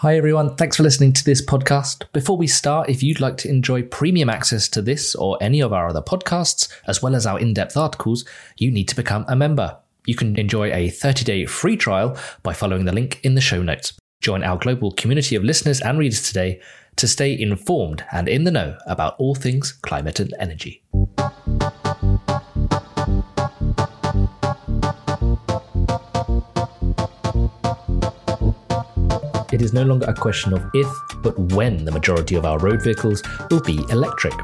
Hi, everyone. Thanks for listening to this podcast. Before we start, if you'd like to enjoy premium access to this or any of our other podcasts, as well as our in depth articles, you need to become a member. You can enjoy a 30 day free trial by following the link in the show notes. Join our global community of listeners and readers today to stay informed and in the know about all things climate and energy. It is no longer a question of if, but when the majority of our road vehicles will be electric.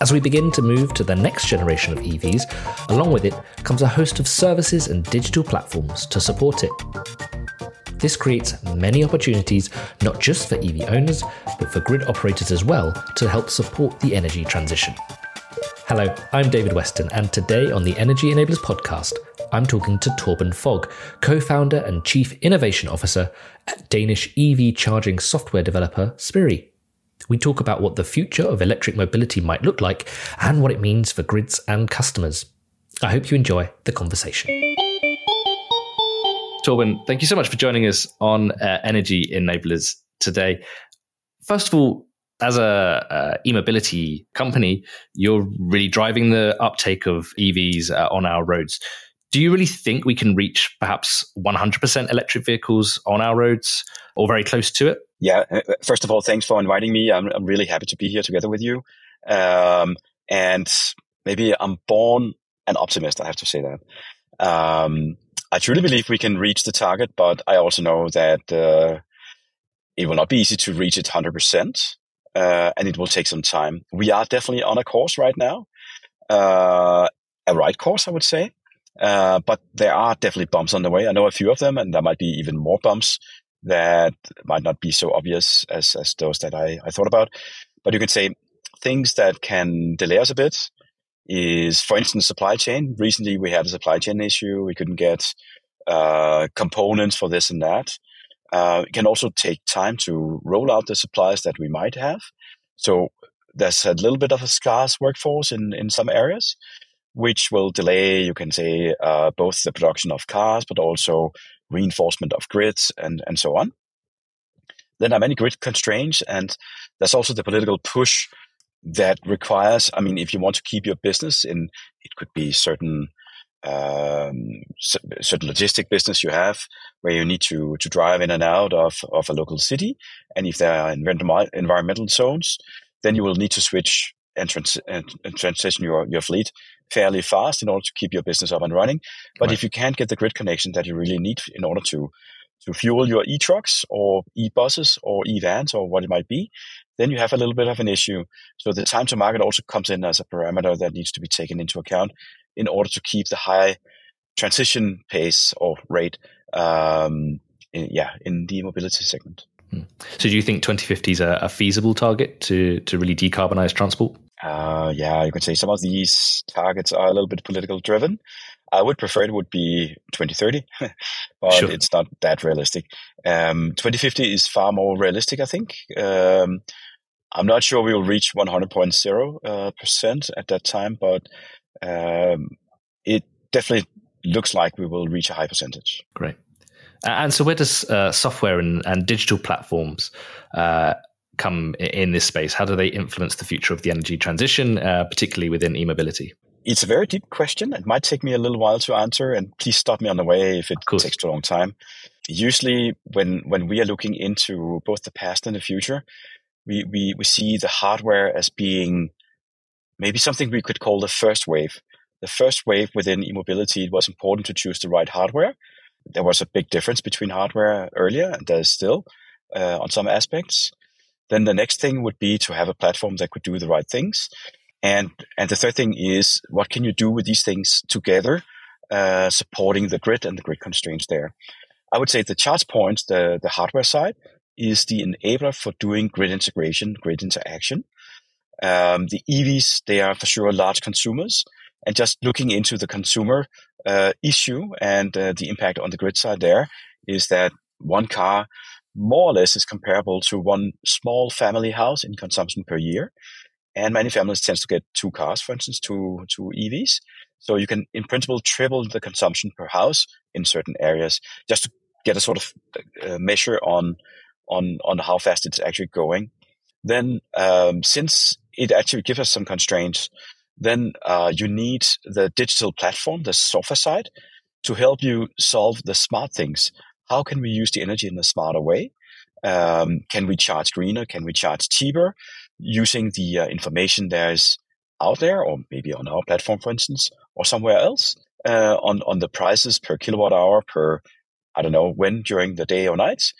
As we begin to move to the next generation of EVs, along with it comes a host of services and digital platforms to support it. This creates many opportunities not just for EV owners, but for grid operators as well to help support the energy transition. Hello, I'm David Weston, and today on the Energy Enablers podcast, I'm talking to Torben Fog, co founder and chief innovation officer at Danish EV charging software developer Spirii. We talk about what the future of electric mobility might look like and what it means for grids and customers. I hope you enjoy the conversation. Torben, thank you so much for joining us on uh, Energy Enablers today. First of all, as a uh, e-mobility company, you're really driving the uptake of EVs uh, on our roads do you really think we can reach perhaps 100% electric vehicles on our roads or very close to it? Yeah. Uh, uh, first of all, thanks for inviting me. I'm, I'm really happy to be here together with you. Um, and maybe I'm born an optimist. I have to say that. Um, I truly believe we can reach the target, but I also know that uh, it will not be easy to reach it 100%, uh, and it will take some time. We are definitely on a course right now, uh, a right course, I would say. Uh, but there are definitely bumps on the way. I know a few of them, and there might be even more bumps that might not be so obvious as, as those that I, I thought about. But you could say things that can delay us a bit is, for instance, supply chain. Recently, we had a supply chain issue. We couldn't get uh, components for this and that. Uh, it can also take time to roll out the supplies that we might have. So there's a little bit of a scarce workforce in, in some areas which will delay, you can say, uh, both the production of cars, but also reinforcement of grids and, and so on. Then there are many grid constraints, and there's also the political push that requires, I mean, if you want to keep your business in, it could be certain um, certain logistic business you have where you need to to drive in and out of, of a local city, and if there are environmental zones, then you will need to switch and, trans- and, and transition your, your fleet fairly fast in order to keep your business up and running. But right. if you can't get the grid connection that you really need in order to to fuel your e-trucks or e-buses or e-vans or what it might be, then you have a little bit of an issue. So the time to market also comes in as a parameter that needs to be taken into account in order to keep the high transition pace or rate, um, in, yeah, in the mobility segment. Hmm. So do you think 2050 is a, a feasible target to to really decarbonize transport? Uh, yeah, you could say some of these targets are a little bit political driven. I would prefer it would be 2030, but sure. it's not that realistic. Um, 2050 is far more realistic, I think. Um, I'm not sure we will reach 100.0 uh, percent at that time, but um, it definitely looks like we will reach a high percentage. Great. And so, where does uh, software and, and, digital platforms uh, come in this space? How do they influence the future of the energy transition, uh, particularly within e-mobility? It's a very deep question. It might take me a little while to answer, and please stop me on the way if it takes too long time. Usually, when when we are looking into both the past and the future, we, we, we see the hardware as being maybe something we could call the first wave. The first wave within e-mobility, it was important to choose the right hardware. There was a big difference between hardware earlier, and there is still uh, on some aspects. Then the next thing would be to have a platform that could do the right things. And, and the third thing is what can you do with these things together, uh, supporting the grid and the grid constraints there. I would say the charge points, the, the hardware side, is the enabler for doing grid integration, grid interaction. Um, the EVs, they are for sure large consumers. And just looking into the consumer uh, issue and uh, the impact on the grid side there is that one car more or less is comparable to one small family house in consumption per year. And many families tend to get two cars, for instance, two, two EVs. So you can, in principle, triple the consumption per house in certain areas just to get a sort of uh, measure on on on how fast it's actually going. Then, um, since it actually gives us some constraints, then uh, you need the digital platform, the software side, to help you solve the smart things. How can we use the energy in a smarter way? Um, can we charge greener? Can we charge cheaper using the uh, information there is out there, or maybe on our platform, for instance, or somewhere else uh, on on the prices per kilowatt hour per I don't know when during the day or nights,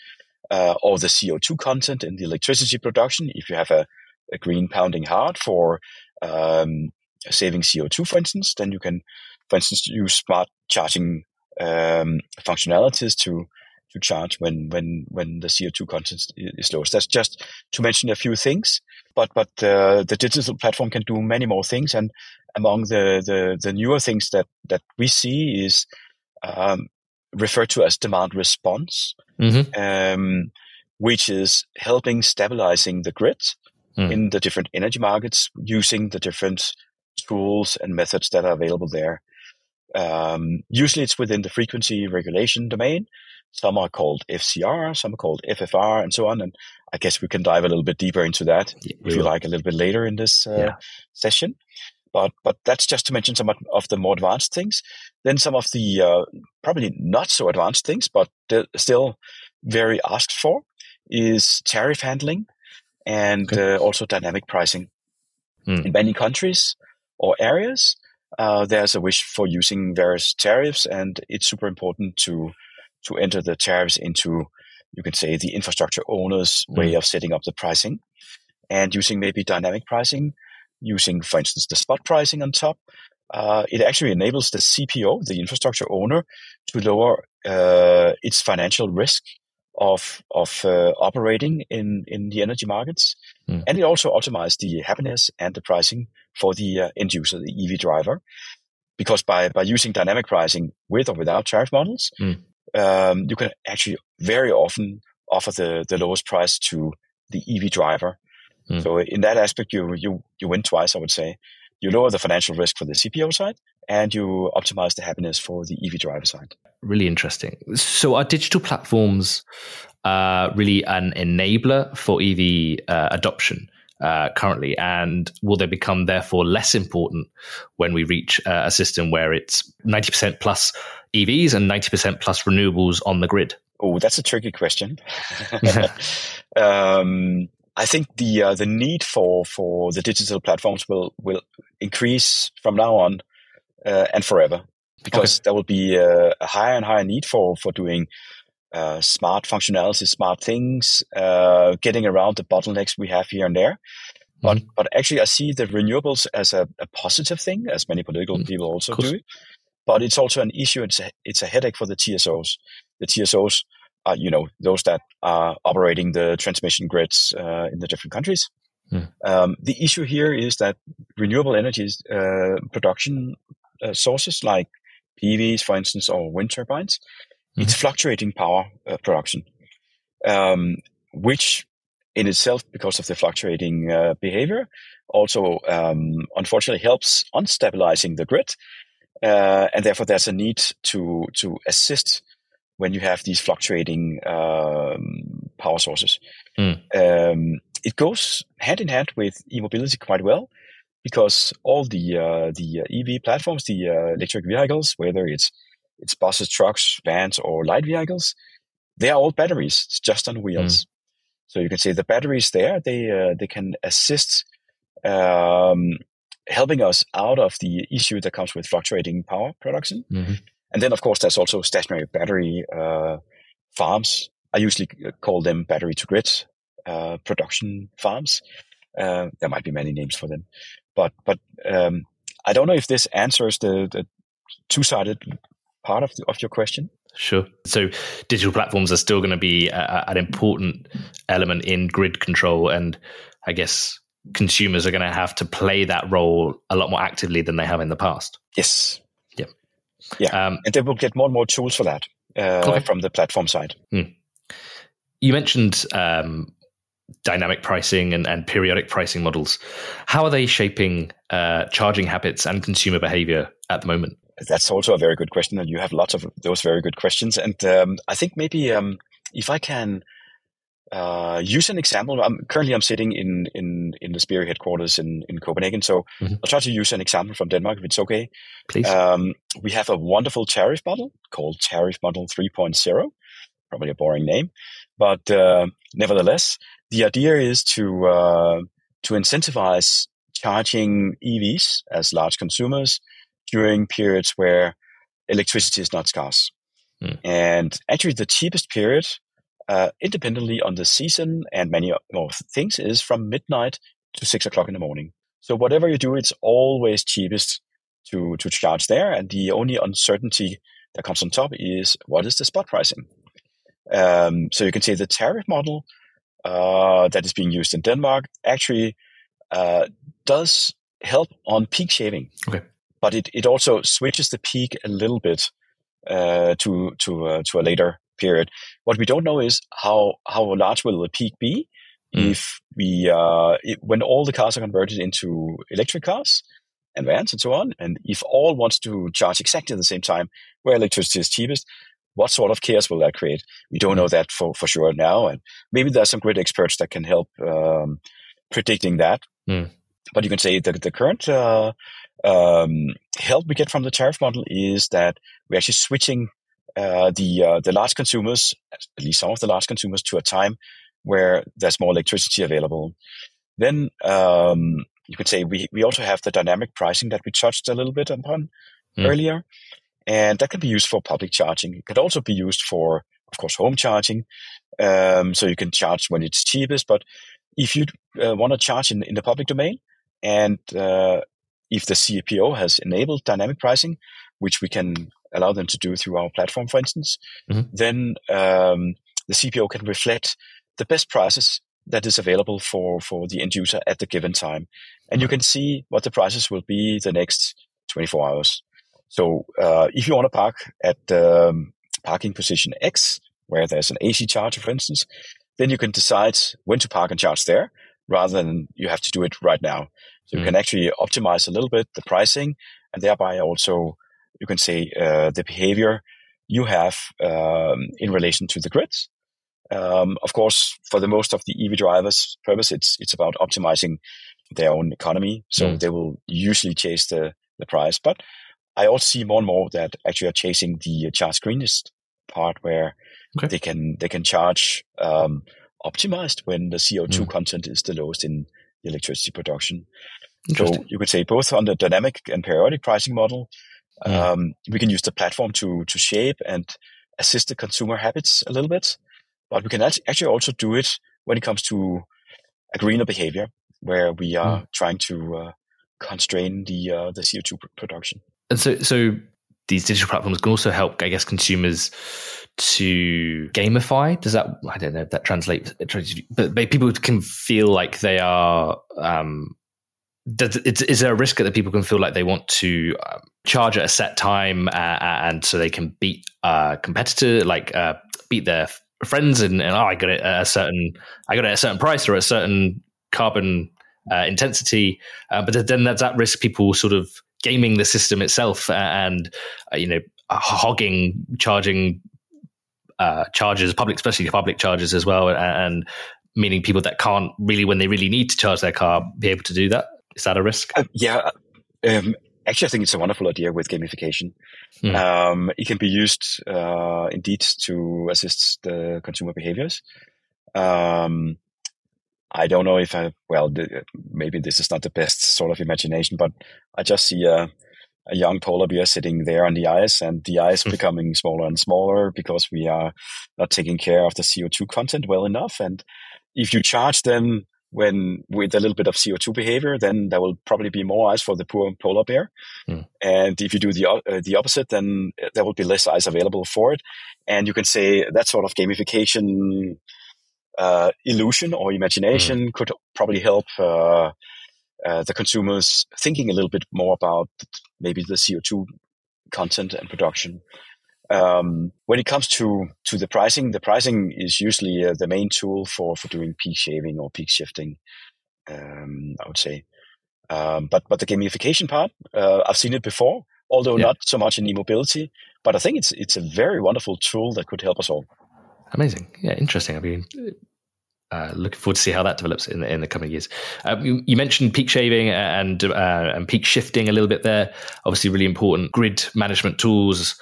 uh, or the CO2 content in the electricity production. If you have a, a green pounding heart for um, saving CO2, for instance, then you can, for instance, use smart charging um, functionalities to to charge when when when the CO2 content is low. That's just to mention a few things, but but uh, the digital platform can do many more things. And among the the, the newer things that that we see is um, referred to as demand response, mm-hmm. um, which is helping stabilizing the grid mm. in the different energy markets using the different tools and methods that are available there. Um, usually it's within the frequency regulation domain. Some are called FCR, some are called FFR, and so on. And I guess we can dive a little bit deeper into that yeah, if you like a little bit later in this uh, yeah. session. But but that's just to mention some of the more advanced things. Then some of the uh, probably not so advanced things, but still very asked for, is tariff handling and okay. uh, also dynamic pricing. Mm. In many countries or areas, uh, there's a wish for using various tariffs, and it's super important to to enter the tariffs into you can say the infrastructure owner's mm. way of setting up the pricing, and using maybe dynamic pricing, using for instance the spot pricing on top. Uh, it actually enables the CPO, the infrastructure owner, to lower uh, its financial risk of of uh, operating in in the energy markets, mm. and it also optimizes the happiness and the pricing for the uh, end user, the EV driver, because by by using dynamic pricing with or without tariff models, mm. um, you can actually very often offer the the lowest price to the EV driver. Mm. So in that aspect, you you you win twice. I would say you lower the financial risk for the CPO side, and you optimize the happiness for the EV driver side. Really interesting. So, are digital platforms uh, really an enabler for EV uh, adoption? Uh, currently, and will they become therefore less important when we reach uh, a system where it's 90% plus EVs and 90% plus renewables on the grid? Oh, that's a tricky question. um, I think the uh, the need for for the digital platforms will will increase from now on uh, and forever because okay. there will be a, a, higher and higher need for for doing uh, smart functionality, smart things, uh, getting around the bottlenecks we have here and there. But mm-hmm. but actually, I see the renewables as a, a positive thing, as many political mm-hmm. people also do. But it's also an issue. It's a, it's a headache for the TSOs. The TSOs are, you know, those that are operating the transmission grids uh, in the different countries. Mm. Um, the issue here is that renewable energy uh, production uh, sources like PVs, for instance, or wind turbines, mm-hmm. it's fluctuating power uh, production, um, which in itself, because of the fluctuating uh, behavior, also um, unfortunately helps on stabilizing the grid, uh, and therefore there's a need to to assist when you have these fluctuating um, power sources. Mm. Um, it goes hand in hand with e-mobility quite well because all the uh, the EV platforms, the uh, electric vehicles, whether it's it's buses, trucks, vans, or light vehicles, they are all batteries. It's just on wheels. Mm. So you can say the batteries there they uh, they can assist, um, helping us out of the issue that comes with fluctuating power production. Mm-hmm. And then of course there's also stationary battery uh, farms. I usually call them battery to grid uh, production farms. there might be many names for them, but but um, I don't know if this answers the, the two sided part of the, of your question. Sure. So digital platforms are still going to be a, an important element in grid control, and I guess consumers are going to have to play that role a lot more actively than they have in the past. Yes. Yeah. Yeah. Um, and they will get more and more tools for that uh, okay. from the platform side. Hmm. You mentioned um, dynamic pricing and, and periodic pricing models. How are they shaping uh, charging habits and consumer behavior at the moment? That's also a very good question, and you have lots of those very good questions. And um, I think maybe um, if I can uh, use an example. I'm, currently, I'm sitting in in in the Spirii headquarters in in Copenhagen, so mm-hmm. I'll try to use an example from Denmark if it's okay. Please. Um, we have a wonderful tariff model called Tariff Model 3.0. Probably a boring name, but uh, nevertheless, the idea is to uh, to incentivize charging EVs as large consumers during periods where electricity is not scarce. Mm. And actually, the cheapest period uh, independently on the season and many more things is from midnight to six o'clock in the morning. So whatever you do, it's always cheapest to to charge there, and the only uncertainty that comes on top is what is the spot pricing. Um, so you can say the tariff model uh, that is being used in Denmark actually uh, does help on peak shaving. Okay. But it, it also switches the peak a little bit uh, to to uh, to a later period. What we don't know is how how large will the peak be mm. if we uh, it, when all the cars are converted into electric cars and vans and so on, and if all wants to charge exactly at the same time where electricity is cheapest, what sort of chaos will that create? We don't know that for, for sure now, and maybe there are some great experts that can help um, predicting that. Mm. But you can say that the current uh, um, help we get from the tariff model is that we're actually switching uh, the uh, the large consumers, at least some of the large consumers, to a time where there's more electricity available. Then um, you could say we we also have the dynamic pricing that we touched a little bit upon mm. earlier, and that can be used for public charging. It could also be used for, of course, home charging. Um, so you can charge when it's cheapest, but if you uh, want to charge in, in the public domain and uh, if the CPO has enabled dynamic pricing, which we can allow them to do through our platform, for instance, mm-hmm. then um, the CPO can reflect the best prices that is available for, for the end user at the given time. And you can see what the prices will be the next 24 hours. So uh, if you want to park at um, parking position X, where there's an AC charger, for instance, then you can decide when to park and charge there rather than you have to do it right now. So mm. you can actually optimize a little bit the pricing and thereby also you can say uh, the behavior you have um, in relation to the grids. Um, of course, for the most of the EV drivers' purpose, it's it's about optimizing their own economy. So mm. they will usually chase the the price. But I also see more and more that actually are chasing the charge greenest part, where okay. they can they can charge um, optimized when the CO two mm. content is the lowest in electricity production. So you could say both on the dynamic and periodic pricing model, mm. um, we can use the platform to to shape and assist the consumer habits a little bit, but we can actually also do it when it comes to a greener behavior, where we are mm. trying to uh, constrain the uh, the CO two production. And so, so these digital platforms can also help, I guess, consumers to gamify. Does that? I don't know if that translates, but people can feel like they are. Um, does, is there a risk that people can feel like they want to um, charge at a set time uh, and so they can beat a competitor, like uh, beat their friends, and, and, oh, I got it at a certain, I got it at a certain price or a certain carbon uh, intensity, uh, but then that's at risk people sort of gaming the system itself and uh, you know hogging charging uh, charges, public, especially public charges as well, and, and, meaning people that can't really, when they really need to charge their car, be able to do that. Is that a risk? Uh, yeah. Um, actually, I think it's a wonderful idea with gamification. Mm. Um, it can be used uh, indeed to assist the consumer behaviors. Um, I don't know if I, well, maybe this is not the best sort of imagination, but I just see a, a young polar bear sitting there on the ice and the ice mm. becoming smaller and smaller because we are not taking care of the CO2 content well enough. And if you charge them when with a little bit of CO2 behavior, then there will probably be more ice for the poor polar bear. Mm. And if you do the uh, the opposite, then there will be less ice available for it. And you can say that sort of gamification uh, illusion or imagination mm. could probably help uh, uh, the consumers thinking a little bit more about maybe the CO2 content and production. Um, when it comes to to the pricing, the pricing is usually uh, the main tool for for doing peak shaving or peak shifting. Um, I would say, um, but but the gamification part, uh, I've seen it before, although yeah. not so much in e-mobility. But I think it's it's a very wonderful tool that could help us all. Amazing, yeah, interesting. I mean, Uh, looking forward to see how that develops in the, in the coming years. Uh, you, you, mentioned peak shaving and uh, and peak shifting a little bit there. Obviously, really important grid management tools.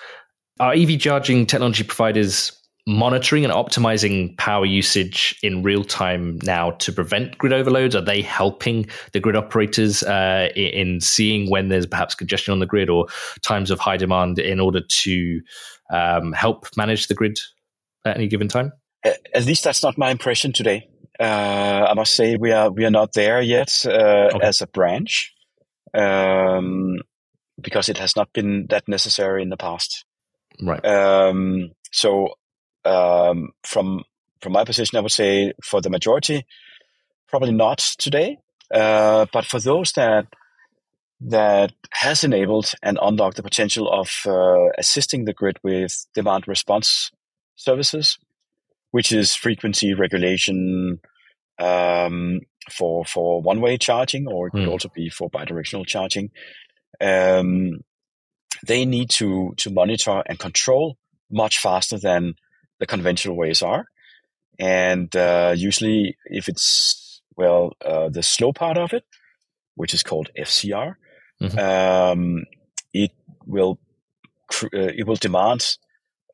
Are EV charging technology providers monitoring and optimizing power usage in real time now to prevent grid overloads? Are they helping the grid operators uh, in seeing when there's perhaps congestion on the grid or times of high demand in order to um, help manage the grid at any given time? At least that's not my impression today. Uh, I must say we are we are not there yet uh, okay. as a branch um, because it has not been that necessary in the past. Right. Um, so um, from from my position, I would say for the majority, probably not today. Uh, but for those that that has enabled and unlocked the potential of uh, assisting the grid with demand response services, which is frequency regulation um, for for one way charging, or it could mm. also be for bidirectional charging. Um, they need to to monitor and control much faster than the conventional ways are. And uh, usually, if it's well, uh, the slow part of it, which is called FCR, mm-hmm. um, it will uh, it will demand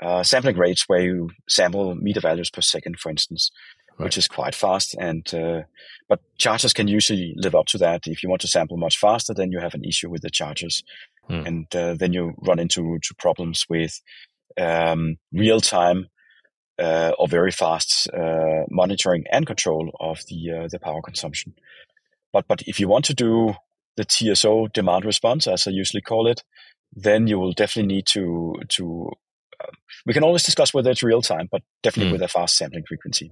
uh, sampling rates where you sample meter values per second, for instance, right. which is quite fast. And uh, but chargers can usually live up to that. If you want to sample much faster, then you have an issue with the chargers, mm. and uh, then you run into to problems with um, real time uh, or very fast uh, monitoring and control of the uh, the power consumption. But but if you want to do the TSO demand response, as I usually call it, then you will definitely need to to. We can always discuss whether it's real time, but definitely mm. with a fast sampling frequency.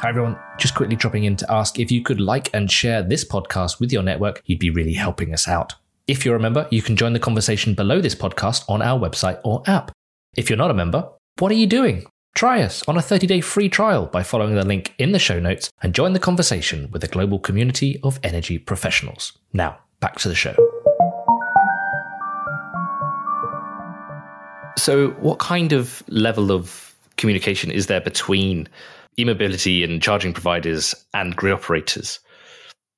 Hi, everyone. Just quickly dropping in to ask if you could like and share this podcast with your network, you'd be really helping us out. If you're a member, you can join the conversation below this podcast on our website or app. If you're not a member, what are you doing? Try us on a 30 day free trial by following the link in the show notes and join the conversation with a global community of energy professionals. Now, back to the show. So, what kind of level of communication is there between e mobility and charging providers and grid operators?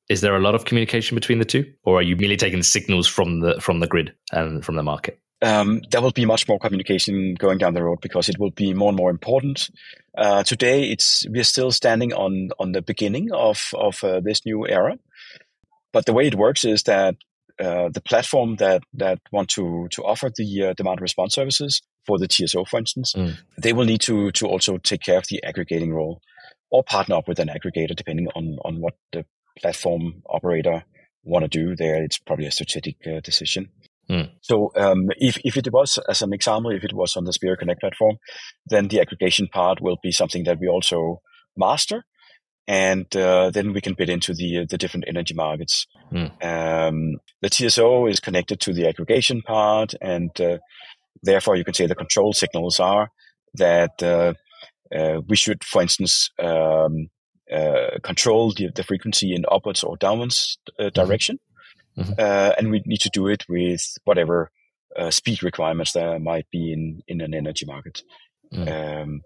Is there a lot of communication between the two, or are you merely taking signals from the from the grid and from the market? Um, there will be much more communication going down the road because it will be more and more important. Uh, today, it's we're still standing on on the beginning of of uh, this new era, but the way it works is that uh, the platform that that want to to offer the uh, demand response services for the TSO, for instance, mm. they will need to to also take care of the aggregating role or partner up with an aggregator, depending on on what the platform operator want to do there. It's probably a strategic uh, decision. Mm. So um, if, if it was, as an example, if it was on the Spirii Connect platform, then the aggregation part will be something that we also master. And uh, then we can bid into the uh, the different energy markets. Mm. Um, the TSO is connected to the aggregation part, and uh, therefore you can say the control signals are that uh, uh, we should, for instance, um, uh, control the, the, frequency in upwards or downwards uh, mm-hmm. direction. Mm-hmm. Uh, and we need to do it with whatever uh, speed requirements there might be in, in an energy market. Mm. Um,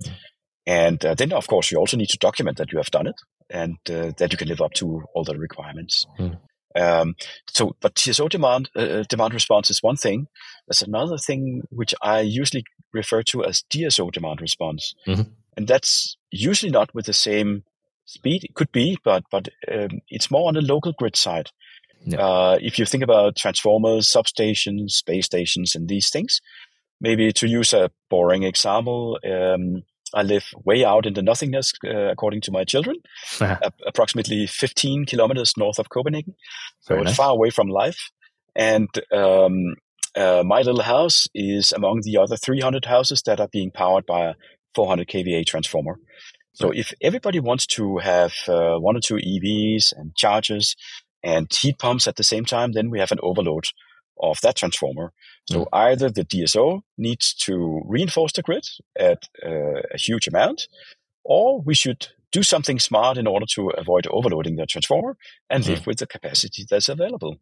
and uh, then, of course, you also need to document that you have done it and uh, that you can live up to all the requirements. Mm. Um, so, but TSO demand demand response is one thing. There's another thing which I usually refer to as DSO demand response, mm-hmm. and that's usually not with the same speed. It could be, but but um, it's more on the local grid side. Yeah. Uh, if you think about transformers, substations, space stations, and these things, maybe to use a boring example, um, I live way out in the nothingness, uh, according to my children, a- approximately 15 kilometers north of Copenhagen. So nice. far away from life. And um, uh, my little house is among the other 300 houses that are being powered by a 400 kVA transformer. So if everybody wants to have uh, one or two EVs and chargers and heat pumps at the same time, then we have an overload of that transformer. So mm. either the DSO needs to reinforce the grid at uh, a huge amount, or we should do something smart in order to avoid overloading the transformer and live mm. with the capacity that's available.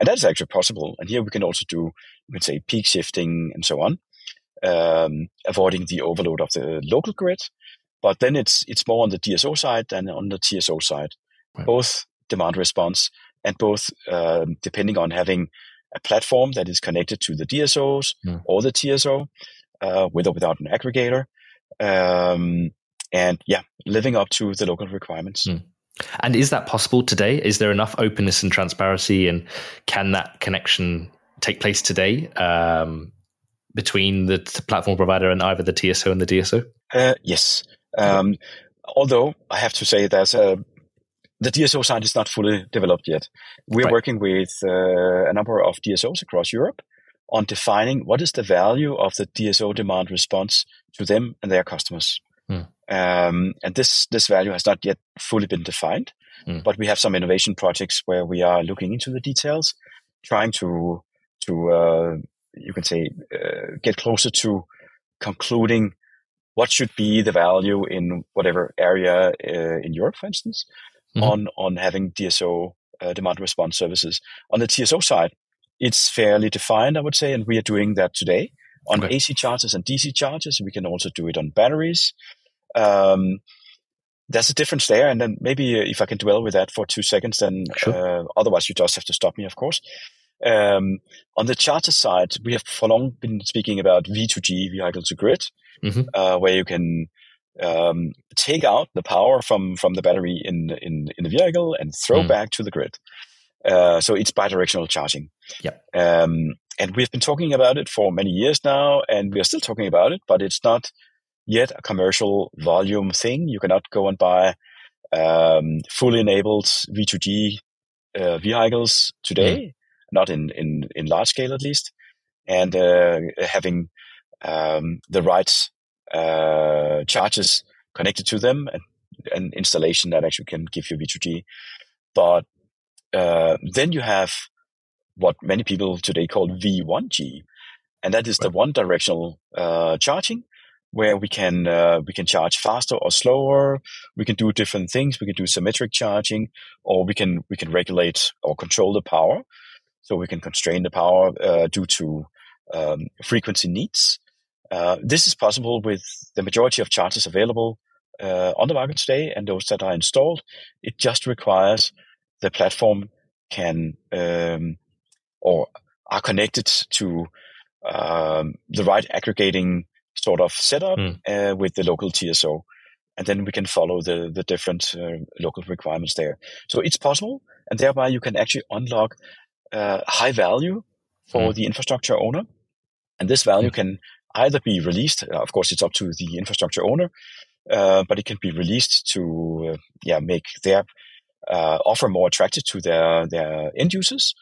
And that is actually possible. And here we can also do, we can say peak shifting and so on. um, avoiding the overload of the local grid. But then it's it's more on the DSO side than on the TSO side. Right. Both demand response and both um, depending on having a platform that is connected to the DSOs mm. or the TSO, uh, with or without an aggregator. Um, and yeah, living up to the local requirements. Mm. And is that possible today? Is there enough openness and transparency, and can that connection take place today um, between the platform provider and either the TSO and the DSO? Uh, yes. Um, although I have to say there's a the DSO side is not fully developed yet. We're right. working with uh, a number of DSOs across Europe on defining what is the value of the DSO demand response to them and their customers. Mm. Um, and this this value has not yet fully been defined, mm. but we have some innovation projects where we are looking into the details, trying to to uh, you can say uh, get closer to concluding what should be the value in whatever area uh, in Europe, for instance, mm-hmm. on on having DSO uh, demand response services. On the TSO side, it's fairly defined, I would say, and we are doing that today on okay. AC chargers and DC chargers. We can also do it on batteries. Um, there's a difference there, and then maybe uh, if I can dwell with that for two seconds, then sure. uh, otherwise you just have to stop me, of course. Um, on the charger side, we have for long been speaking about V2G, vehicle to grid, mm-hmm. uh, where you can um, take out the power from from the battery in in, in the vehicle and throw mm. back to the grid. Uh, so it's bidirectional charging. Yep. Um, and we've been talking about it for many years now, and we are still talking about it, but it's not yet a commercial volume thing. You cannot go and buy um, fully enabled V2G uh, vehicles today, mm. not in, in, in large scale at least, and uh, having um, the right uh, charges connected to them and an installation that actually can give you V2G. But uh, then you have what many people today call V1G, and that is right. the one directional uh, charging where we can uh, we can charge faster or slower. We can do different things. We can do symmetric charging, or we can we can regulate or control the power. So we can constrain the power uh, due to um, frequency needs. Uh, this is possible with the majority of chargers available uh, on the market today and those that are installed. It just requires the platform can um, or are connected to um, the right aggregating sort of setup mm. uh, with the local TSO. And then we can follow the, the different uh, local requirements there. So it's possible. And thereby you can actually unlock uh, high value for mm. the infrastructure owner. And this value mm. can either be released. Uh, of course, it's up to the infrastructure owner, uh, but it can be released to, uh, yeah, make their offer more attractive to their, their end users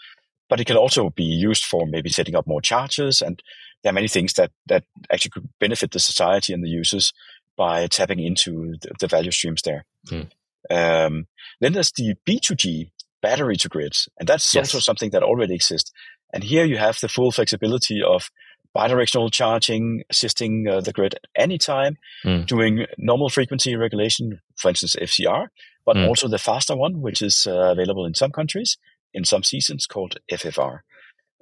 but it can also be used for maybe setting up more charges. And there are many things that, that actually could benefit the society and the users by tapping into the, the value streams there. Hmm. Um, then there's the B2G battery to grids, and that's yes. also something that already exists. And here you have the full flexibility of bidirectional charging, assisting uh, the grid anytime, mm. doing normal frequency regulation, for instance, FCR, but mm. also the faster one, which is uh, available in some countries, in some seasons called FFR.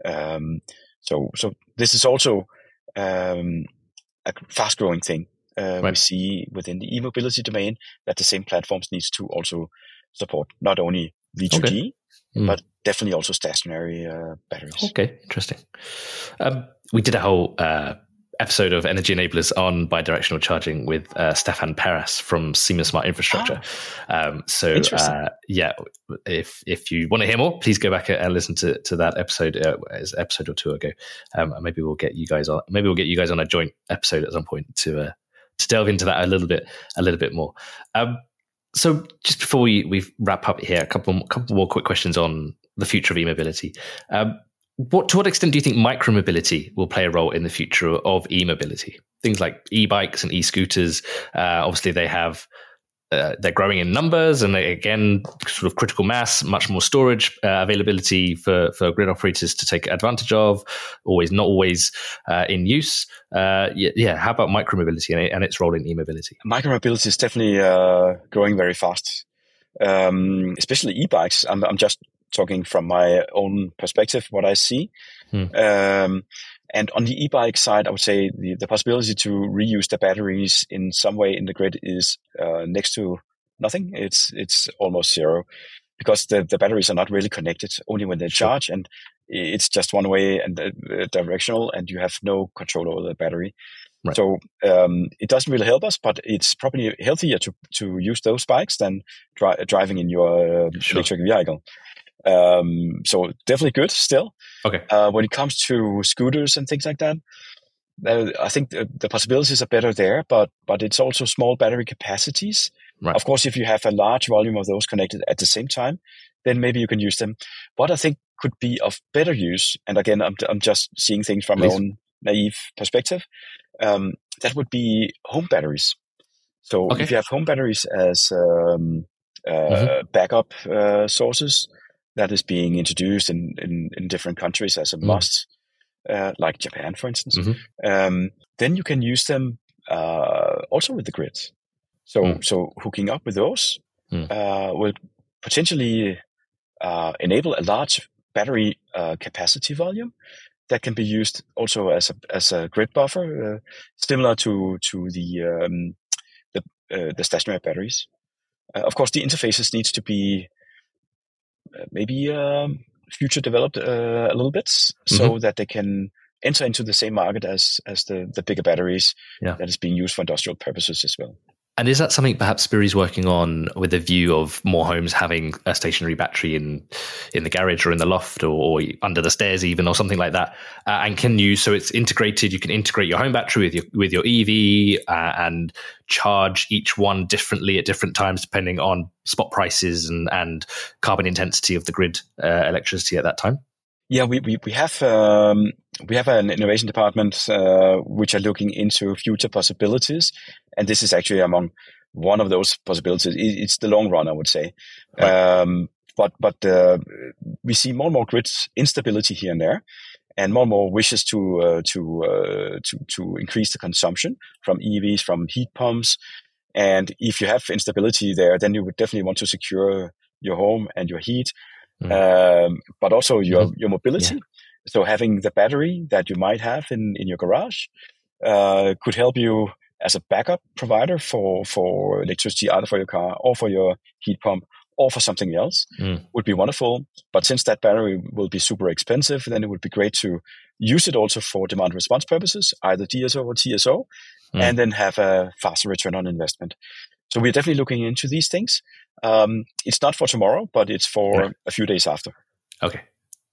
Um, so, so this is also um, a fast-growing thing. Uh, right. We see within the e-mobility domain that the same platforms needs to also support not only V2G, okay. mm. but definitely also stationary uh, batteries. Okay, interesting. Um, we did a whole uh, episode of Energy Enablers on bidirectional charging with uh, Stefan Peras from Siemens Smart Infrastructure. Ah, um, so uh, yeah, if if you want to hear more, please go back and listen to, to that episode. Uh, it's episode or two ago. Um, and maybe we'll get you guys on. Maybe we'll get you guys on a joint episode at some point to uh, to delve into that a little bit a little bit more. Um, so just before we, we wrap up here, a couple couple more quick questions on the future of e-mobility. Um, what to what extent do you think micromobility will play a role in the future of e-mobility? Things like e-bikes and e-scooters. Uh, obviously, they have uh, they're growing in numbers, and again, sort of critical mass, much more storage uh, availability for for grid operators to take advantage of. Always not always uh, in use. Uh, yeah, yeah, How about micromobility and, and its role in e-mobility? Micromobility is definitely uh, growing very fast. Um, especially e-bikes. I'm, I'm just talking from my own perspective, what I see. Hmm. Um, And on the e-bike side, I would say the, the possibility to reuse the batteries in some way in the grid is uh, next to nothing. It's it's almost zero because the, the batteries are not really connected only when they sure. charge and it's just one way and uh, directional and you have no control over the battery. Right. So um, it doesn't really help us, but it's probably healthier to, to use those bikes than dri- driving in your uh, sure. electric vehicle. Um, so definitely good still. Okay. Uh, when it comes to scooters and things like that, uh, I think the, the, possibilities are better there, but but it's also small battery capacities. Right. Of course, if you have a large volume of those connected at the same time, then maybe you can use them. What I think could be of better use, and again, I'm I'm just seeing things from Please. my own naive perspective. Um, that would be home batteries. So okay. if you have home batteries as um, uh, mm-hmm. backup uh, sources, that is being introduced in, in, in different countries as a mm. must, uh, like Japan, for instance. Mm-hmm. Um, then you can use them uh, also with the grid. So mm. so hooking up with those mm. uh, will potentially uh, enable a large battery uh, capacity volume that can be used also as a as a grid buffer, uh, similar to to the um, the the stationary batteries. of course, the interfaces needs to be maybe um, future developed uh, a little bit so mm-hmm. that they can enter into the same market as as the the bigger batteries yeah. that is being used for industrial purposes as well. And is that something perhaps Spirii's working on with a view of more homes having a stationary battery in in the garage or in the loft or, or under the stairs even or something like that? Uh, and can you so it's integrated? You can integrate your home battery with your with your EV uh, and charge each one differently at different times depending on spot prices and and carbon intensity of the grid uh, electricity at that time. Yeah, we we, we have um, we have an innovation department uh, which are looking into future possibilities, and this is actually among one of those possibilities. It's the long run, I would say. Right. Um, but but uh, we see more and more grid instability here and there, and more and more wishes to uh, to uh, to to increase the consumption from EVs, from heat pumps, and if you have instability there, then you would definitely want to secure your home and your heat mm. um, but also your mm. your mobility. Yeah. So having the battery that you might have in in your garage uh, could help you as a backup provider for for electricity, either for your car or for your heat pump or for something else mm. would be wonderful. But since that battery will be super expensive, then it would be great to use it also for demand response purposes, either DSO or TSO, mm. and then have a faster return on investment. So we're definitely looking into these things. Um, it's not for tomorrow, but it's for yeah. a few days after. Okay.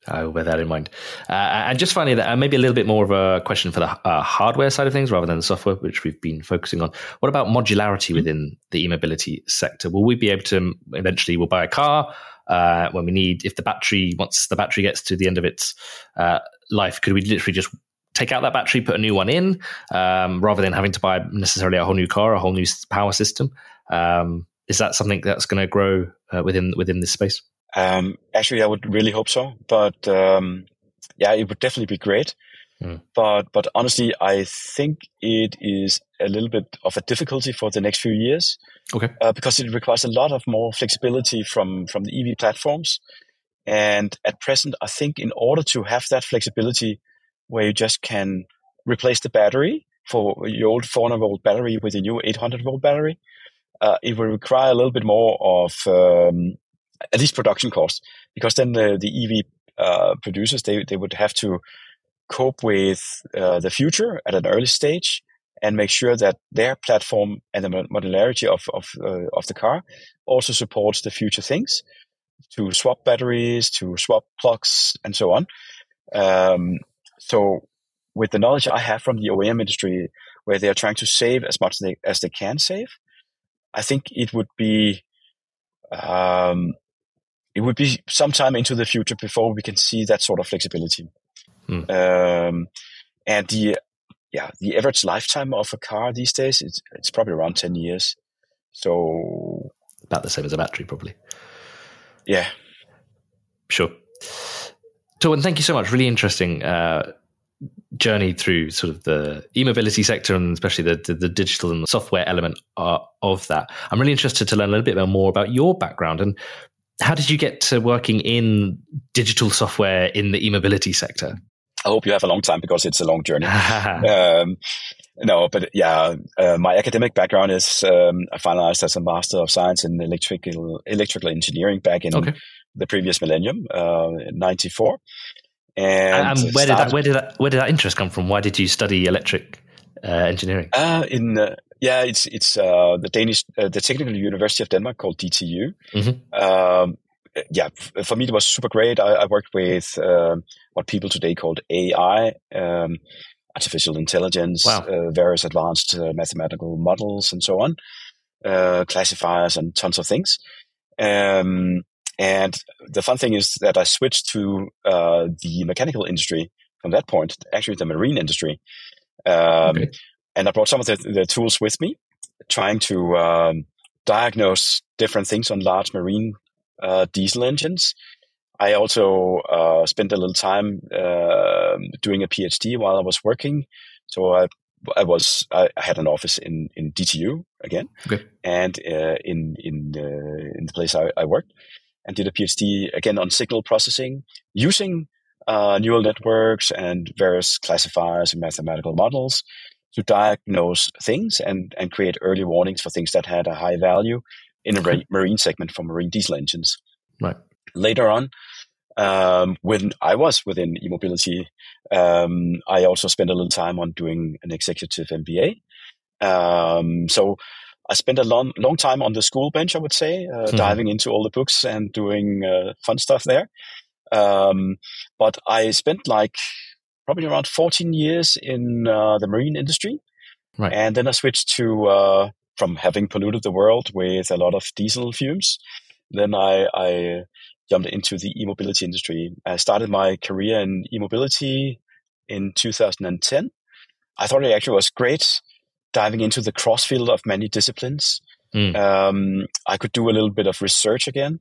I'll bear that in mind. Uh, and just finally, uh, maybe a little bit more of a question for the uh, hardware side of things rather than the software, which we've been focusing on. What about modularity mm-hmm. within the e-mobility sector? Will we be able to eventually we'll buy a car uh, when we need, if the battery, once the battery gets to the end of its uh, life, could we literally just take out that battery, put a new one in, um, rather than having to buy necessarily a whole new car, a whole new power system? Um, is that something that's going to grow uh, within within this space? Um, actually, I would really hope so. But um, yeah, it would definitely be great. Mm. But but honestly, I think it is a little bit of a difficulty for the next few years. Okay. Uh, because it requires a lot of more flexibility from from the EV platforms. And at present, I think in order to have that flexibility, where you just can replace the battery for your old 400 volt battery with a new 800 volt battery, uh, it will require a little bit more of um, at least production costs because then the, the EV uh, producers they they would have to cope with uh, the future at an early stage and make sure that their platform and the modularity of of uh, of the car also supports the future things to swap batteries, to swap plugs, and so on. Um, so, with the knowledge I have from the OEM industry, where they are trying to save as much as they, as they can save, I think it would be um, it would be sometime into the future before we can see that sort of flexibility. Hmm. Um, and the yeah the average lifetime of a car these days it's, it's probably around 10 years so about the same as a battery probably yeah sure Torben, thank you so much really interesting uh, journey through sort of the e-mobility sector and especially the, the, the digital and the software element uh, of that. I'm really interested to learn a little bit more about your background and how did you get to working in digital software in the e-mobility sector? I hope you have a long time because it's a long journey. um, no, but yeah, uh, my academic background is um, I finalized as a Master of Science in electrical electrical engineering back in okay. the previous millennium, uh, '94. And, and where did that where did that where did that interest come from? Why did you study electric uh, engineering? Uh, in uh, yeah, it's it's uh, the Danish the Technical University of Denmark called DTU. Mm-hmm. Um, yeah, for me it was super great. I, I worked with um, what people today called AI, um, artificial intelligence, wow. uh, various advanced uh, mathematical models, and so on, uh, classifiers, and tons of things. Um, and the fun thing is that I switched to uh, the mechanical industry from that point, actually the marine industry. Um, okay. And I brought some of the, the tools with me, trying to um, diagnose different things on large marine uh, diesel engines. I also uh, spent a little time uh, doing a PhD while I was working. So I, I was I had an office in, in DTU again, okay. and uh, in in in the place I, I, worked, and did a PhD again on signal processing using uh, neural networks and various classifiers and mathematical models to diagnose things and and create early warnings for things that had a high value in a marine segment for marine diesel engines. Right. Later on, um, when I was within e-mobility, um, I also spent a little time on doing an executive MBA. Um, so I spent a long, long time on the school bench, I would say, uh, mm-hmm. diving into all the books and doing uh, fun stuff there. Um, but I spent like probably around 14 years in uh, the marine industry. Right. And then I switched to uh, from having polluted the world with a lot of diesel fumes. Then I, I jumped into the e-mobility industry. I started my career in e-mobility in 2010. I thought it actually was great diving into the cross field of many disciplines. Mm. Um, I could do a little bit of research again,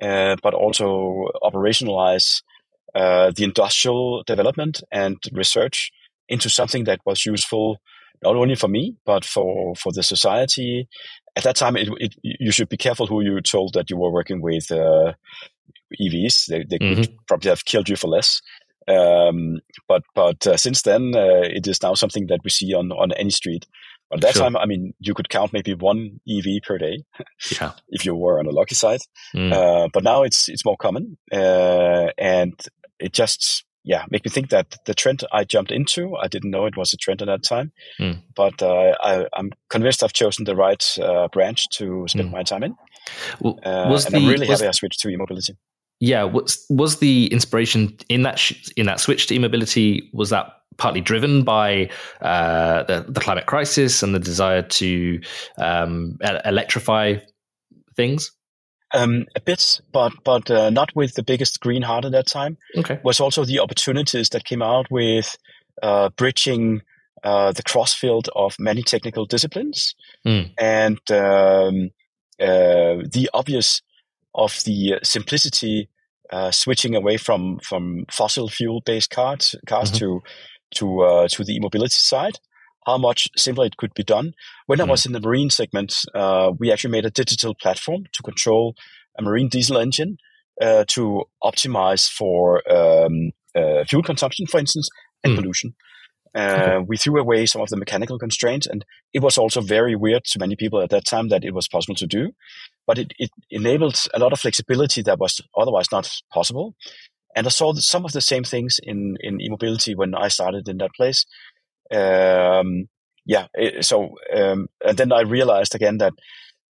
uh, but also operationalize uh, the industrial development and research into something that was useful not only for me but for for the society. At that time, it, it, you should be careful who you told that you were working with uh, EVs. They, they mm-hmm. could probably have killed you for less. Um, but but uh, since then, uh, it is now something that we see on on any street. But at that sure. time, I mean, you could count maybe one EV per day, yeah. if you were on the lucky side. Mm. Uh, but now it's it's more common, uh, and it just yeah, make me think that the trend I jumped into, I didn't know it was a trend at that time, mm. but uh, I, am convinced I've chosen the right uh, branch to spend mm. my time in. Well, uh, and the, I'm really happy I switched to e-mobility. Yeah, was was the inspiration in that sh- in that switch to e-mobility? Was that partly driven by uh, the, the climate crisis and the desire to um, electrify things? Um, a bit, but but uh, not with the biggest green heart at that time. Okay, was also the opportunities that came out with uh, bridging uh, the crossfield of many technical disciplines, mm. and um, uh, the obvious of the simplicity uh, switching away from from fossil fuel based cars cars mm-hmm. to to uh, to the e-mobility side how much simpler it could be done. When mm I was in the marine segment, uh, we actually made a digital platform to control a marine diesel engine uh, to optimize for um, uh, fuel consumption, for instance, and mm. pollution. Uh, we threw away some of the mechanical constraints, and it was also very weird to many people at that time that it was possible to do. But it, it enabled a lot of flexibility that was otherwise not possible. And I saw some of the same things in, in e-mobility when I started in that place. Um, yeah, it, so um, and then I realized again that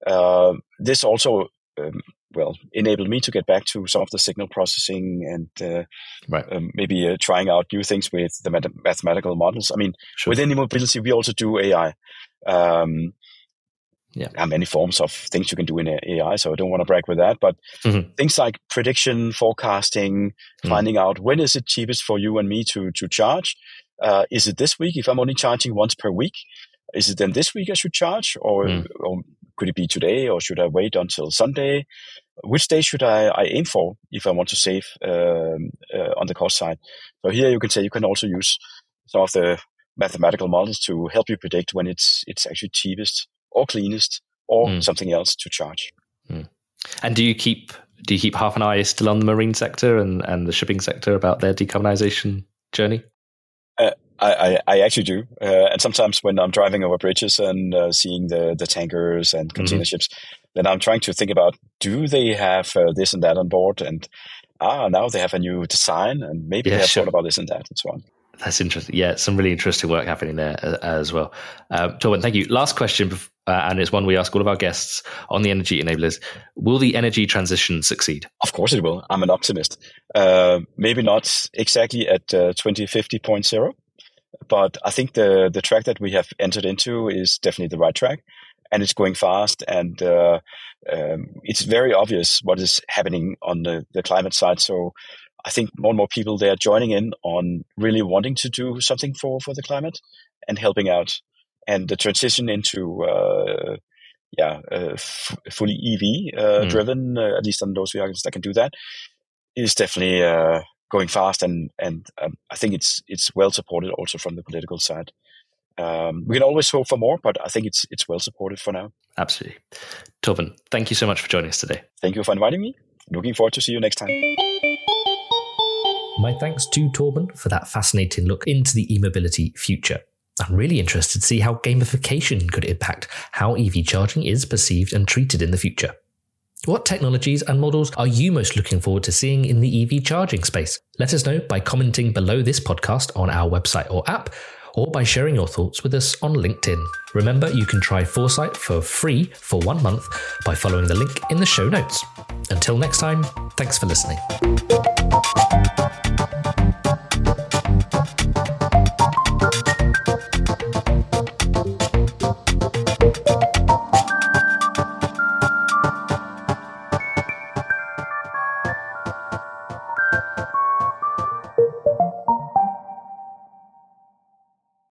uh, this also um, well enabled me to get back to some of the signal processing and uh, right. um, maybe uh, trying out new things with the math- mathematical models. I mean, sure. within e-mobility, we also do AI. Um, yeah. There are many forms of things you can do in AI, so I don't want to brag with that. But mm-hmm. things like prediction, forecasting, mm-hmm. finding out when is it cheapest for you and me to to charge, uh, is it this week? If I'm only charging once per week, is it then this week I should charge, or, mm. or could it be today, or should I wait until Sunday? Which day should I, I aim for if I want to save um, uh, on the cost side? So here you can say you can also use some of the mathematical models to help you predict when it's it's actually cheapest or cleanest or mm. something else to charge. Mm. And do you keep do you keep half an eye still on the marine sector and, and the shipping sector about their decarbonization journey? I, I, I actually do, uh, and sometimes when I'm driving over bridges and uh, seeing the the tankers and container mm-hmm. ships, then I'm trying to think about: Do they have uh, this and that on board? And ah, now they have a new design, and maybe yeah, they have sure. thought about this and that, and so on. That's interesting. Yeah, some really interesting work happening there uh, as well. Um, Torben, thank you. Last question, uh, and it's one we ask all of our guests on the energy enablers. Will the energy transition succeed? Of course it will. I'm an optimist. Uh, maybe not exactly at uh, 2050.0, but I think the, the track that we have entered into is definitely the right track. And it's going fast, and uh, um, it's very obvious what is happening on the, the climate side. So I think more and more people they are joining in on really wanting to do something for for the climate and helping out. And the transition into uh, yeah uh, f- fully EV uh, mm. driven, uh, at least on those vehicles that can do that, is definitely uh, going fast. And and um, I think it's it's well supported also from the political side. Um, we can always hope for more, but I think it's it's well supported for now. Absolutely, Torben. Thank you so much for joining us today. Thank you for inviting me. Looking forward to see you next time. My thanks to Torben for that fascinating look into the e-mobility future. I'm really interested to see how gamification could impact how EV charging is perceived and treated in the future. What technologies and models are you most looking forward to seeing in the EV charging space? Let us know by commenting below this podcast on our website or app, or by sharing your thoughts with us on LinkedIn. Remember, you can try Foresight for free for one month by following the link in the show notes. Until next time, thanks for listening.